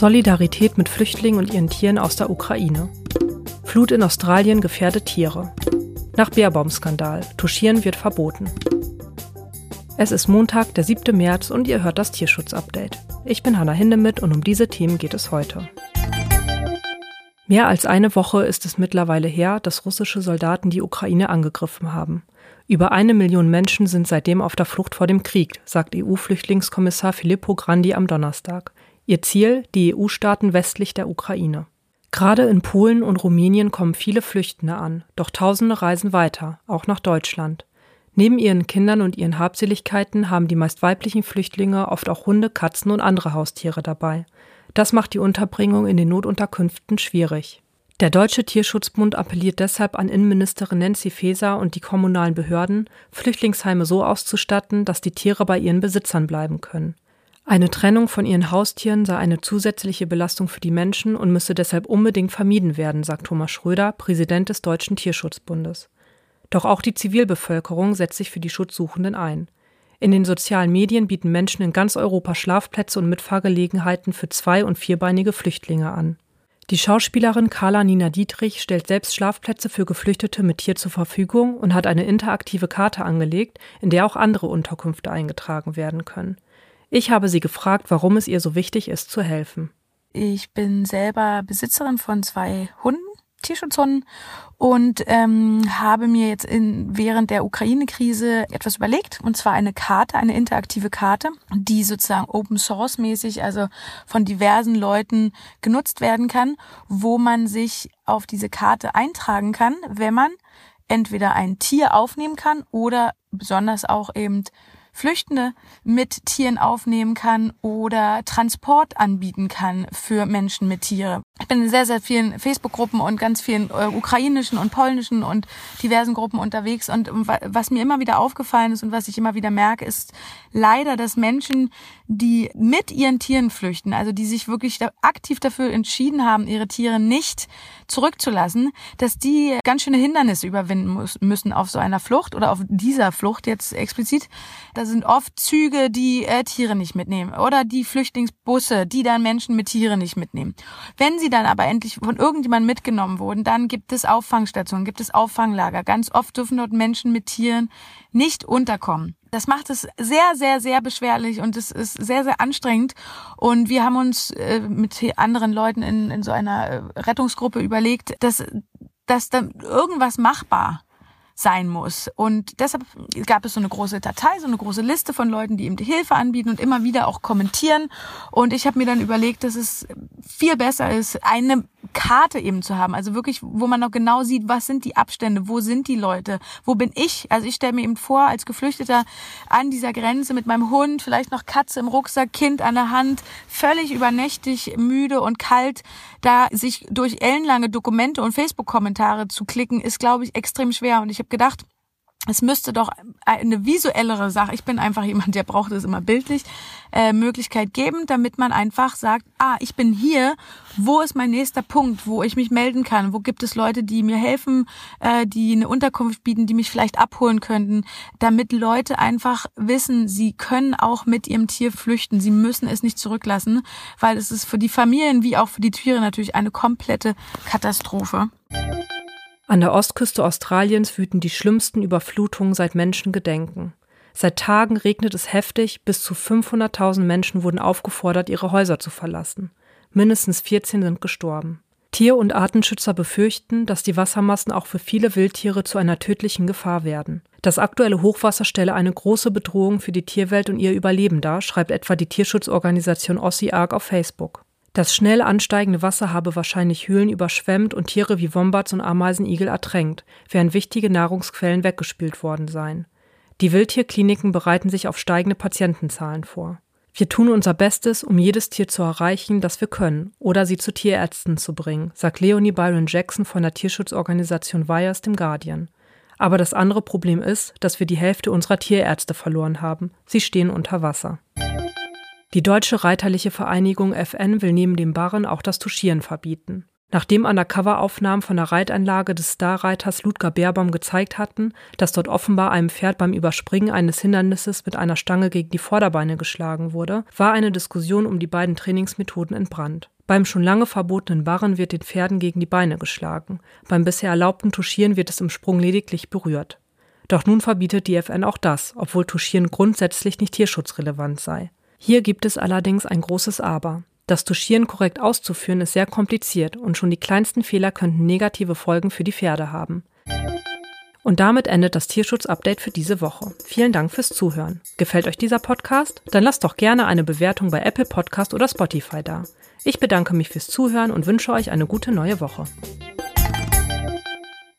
Solidarität mit Flüchtlingen und ihren Tieren aus der Ukraine. Flut in Australien gefährdet Tiere. Nach Bärbaumskandal. Tuschieren wird verboten. Es ist Montag, der 7. März und ihr hört das Tierschutz-Update. Ich bin Hanna Hindemith und um diese Themen geht es heute. Mehr als eine Woche ist es mittlerweile her, dass russische Soldaten die Ukraine angegriffen haben. Über eine Million Menschen sind seitdem auf der Flucht vor dem Krieg, sagt EU-Flüchtlingskommissar Filippo Grandi am Donnerstag. Ihr Ziel die EU-Staaten westlich der Ukraine. Gerade in Polen und Rumänien kommen viele Flüchtende an, doch Tausende reisen weiter, auch nach Deutschland. Neben ihren Kindern und ihren Habseligkeiten haben die meist weiblichen Flüchtlinge oft auch Hunde, Katzen und andere Haustiere dabei. Das macht die Unterbringung in den Notunterkünften schwierig. Der Deutsche Tierschutzbund appelliert deshalb an Innenministerin Nancy Faeser und die kommunalen Behörden, Flüchtlingsheime so auszustatten, dass die Tiere bei ihren Besitzern bleiben können. Eine Trennung von ihren Haustieren sei eine zusätzliche Belastung für die Menschen und müsse deshalb unbedingt vermieden werden, sagt Thomas Schröder, Präsident des Deutschen Tierschutzbundes. Doch auch die Zivilbevölkerung setzt sich für die Schutzsuchenden ein. In den sozialen Medien bieten Menschen in ganz Europa Schlafplätze und Mitfahrgelegenheiten für zwei- und vierbeinige Flüchtlinge an. Die Schauspielerin Carla Nina Dietrich stellt selbst Schlafplätze für Geflüchtete mit Tier zur Verfügung und hat eine interaktive Karte angelegt, in der auch andere Unterkünfte eingetragen werden können. Ich habe sie gefragt, warum es ihr so wichtig ist, zu helfen. Ich bin selber Besitzerin von zwei Hunden, Tierschutzhunden, und ähm, habe mir jetzt in, während der Ukraine-Krise etwas überlegt, und zwar eine Karte, eine interaktive Karte, die sozusagen Open Source mäßig, also von diversen Leuten genutzt werden kann, wo man sich auf diese Karte eintragen kann, wenn man entweder ein Tier aufnehmen kann oder besonders auch eben Flüchtende mit Tieren aufnehmen kann oder Transport anbieten kann für Menschen mit Tiere. Ich bin in sehr, sehr vielen Facebook-Gruppen und ganz vielen äh, ukrainischen und polnischen und diversen Gruppen unterwegs. Und was mir immer wieder aufgefallen ist und was ich immer wieder merke, ist leider, dass Menschen, die mit ihren Tieren flüchten, also die sich wirklich aktiv dafür entschieden haben, ihre Tiere nicht zurückzulassen, dass die ganz schöne Hindernisse überwinden müssen auf so einer Flucht oder auf dieser Flucht jetzt explizit. Da sind oft Züge, die äh, Tiere nicht mitnehmen oder die Flüchtlingsbusse, die dann Menschen mit Tieren nicht mitnehmen. Wenn sie dann aber endlich von irgendjemandem mitgenommen wurden, dann gibt es Auffangstationen, gibt es Auffanglager. Ganz oft dürfen dort Menschen mit Tieren nicht unterkommen. Das macht es sehr, sehr, sehr beschwerlich und es ist sehr, sehr anstrengend. Und wir haben uns äh, mit anderen Leuten in, in so einer äh, Rettungsgruppe überlegt, dass, dass dann irgendwas machbar sein muss. Und deshalb gab es so eine große Datei, so eine große Liste von Leuten, die ihm die Hilfe anbieten und immer wieder auch kommentieren. Und ich habe mir dann überlegt, dass es viel besser ist, eine Karte eben zu haben. Also wirklich, wo man noch genau sieht, was sind die Abstände, wo sind die Leute, wo bin ich? Also ich stelle mir eben vor, als Geflüchteter an dieser Grenze mit meinem Hund, vielleicht noch Katze im Rucksack, Kind an der Hand, völlig übernächtig, müde und kalt, da sich durch ellenlange Dokumente und Facebook-Kommentare zu klicken, ist, glaube ich, extrem schwer. Und ich habe gedacht, es müsste doch eine visuellere Sache, ich bin einfach jemand, der braucht es immer bildlich, äh, Möglichkeit geben, damit man einfach sagt, ah, ich bin hier, wo ist mein nächster Punkt, wo ich mich melden kann, wo gibt es Leute, die mir helfen, äh, die eine Unterkunft bieten, die mich vielleicht abholen könnten, damit Leute einfach wissen, sie können auch mit ihrem Tier flüchten, sie müssen es nicht zurücklassen, weil es ist für die Familien wie auch für die Tiere natürlich eine komplette Katastrophe. An der Ostküste Australiens wüten die schlimmsten Überflutungen seit Menschengedenken. Seit Tagen regnet es heftig, bis zu 500.000 Menschen wurden aufgefordert, ihre Häuser zu verlassen. Mindestens 14 sind gestorben. Tier- und Artenschützer befürchten, dass die Wassermassen auch für viele Wildtiere zu einer tödlichen Gefahr werden. Das aktuelle Hochwasser stelle eine große Bedrohung für die Tierwelt und ihr Überleben dar, schreibt etwa die Tierschutzorganisation Ossi Arc auf Facebook. Das schnell ansteigende Wasser habe wahrscheinlich Höhlen überschwemmt und Tiere wie Wombats und Ameisenigel ertränkt, während wichtige Nahrungsquellen weggespült worden seien. Die Wildtierkliniken bereiten sich auf steigende Patientenzahlen vor. Wir tun unser Bestes, um jedes Tier zu erreichen, das wir können, oder sie zu Tierärzten zu bringen, sagt Leonie Byron Jackson von der Tierschutzorganisation Wires dem Guardian. Aber das andere Problem ist, dass wir die Hälfte unserer Tierärzte verloren haben. Sie stehen unter Wasser. Die Deutsche Reiterliche Vereinigung FN will neben dem Barren auch das Tuschieren verbieten. Nachdem Undercover-Aufnahmen von der Reitanlage des Starreiters Ludger Beerbaum gezeigt hatten, dass dort offenbar einem Pferd beim Überspringen eines Hindernisses mit einer Stange gegen die Vorderbeine geschlagen wurde, war eine Diskussion um die beiden Trainingsmethoden entbrannt. Beim schon lange verbotenen Barren wird den Pferden gegen die Beine geschlagen. Beim bisher erlaubten Tuschieren wird es im Sprung lediglich berührt. Doch nun verbietet die FN auch das, obwohl Tuschieren grundsätzlich nicht tierschutzrelevant sei. Hier gibt es allerdings ein großes Aber. Das Tuschieren korrekt auszuführen ist sehr kompliziert und schon die kleinsten Fehler könnten negative Folgen für die Pferde haben. Und damit endet das Tierschutz-Update für diese Woche. Vielen Dank fürs Zuhören. Gefällt euch dieser Podcast? Dann lasst doch gerne eine Bewertung bei Apple Podcast oder Spotify da. Ich bedanke mich fürs Zuhören und wünsche euch eine gute neue Woche.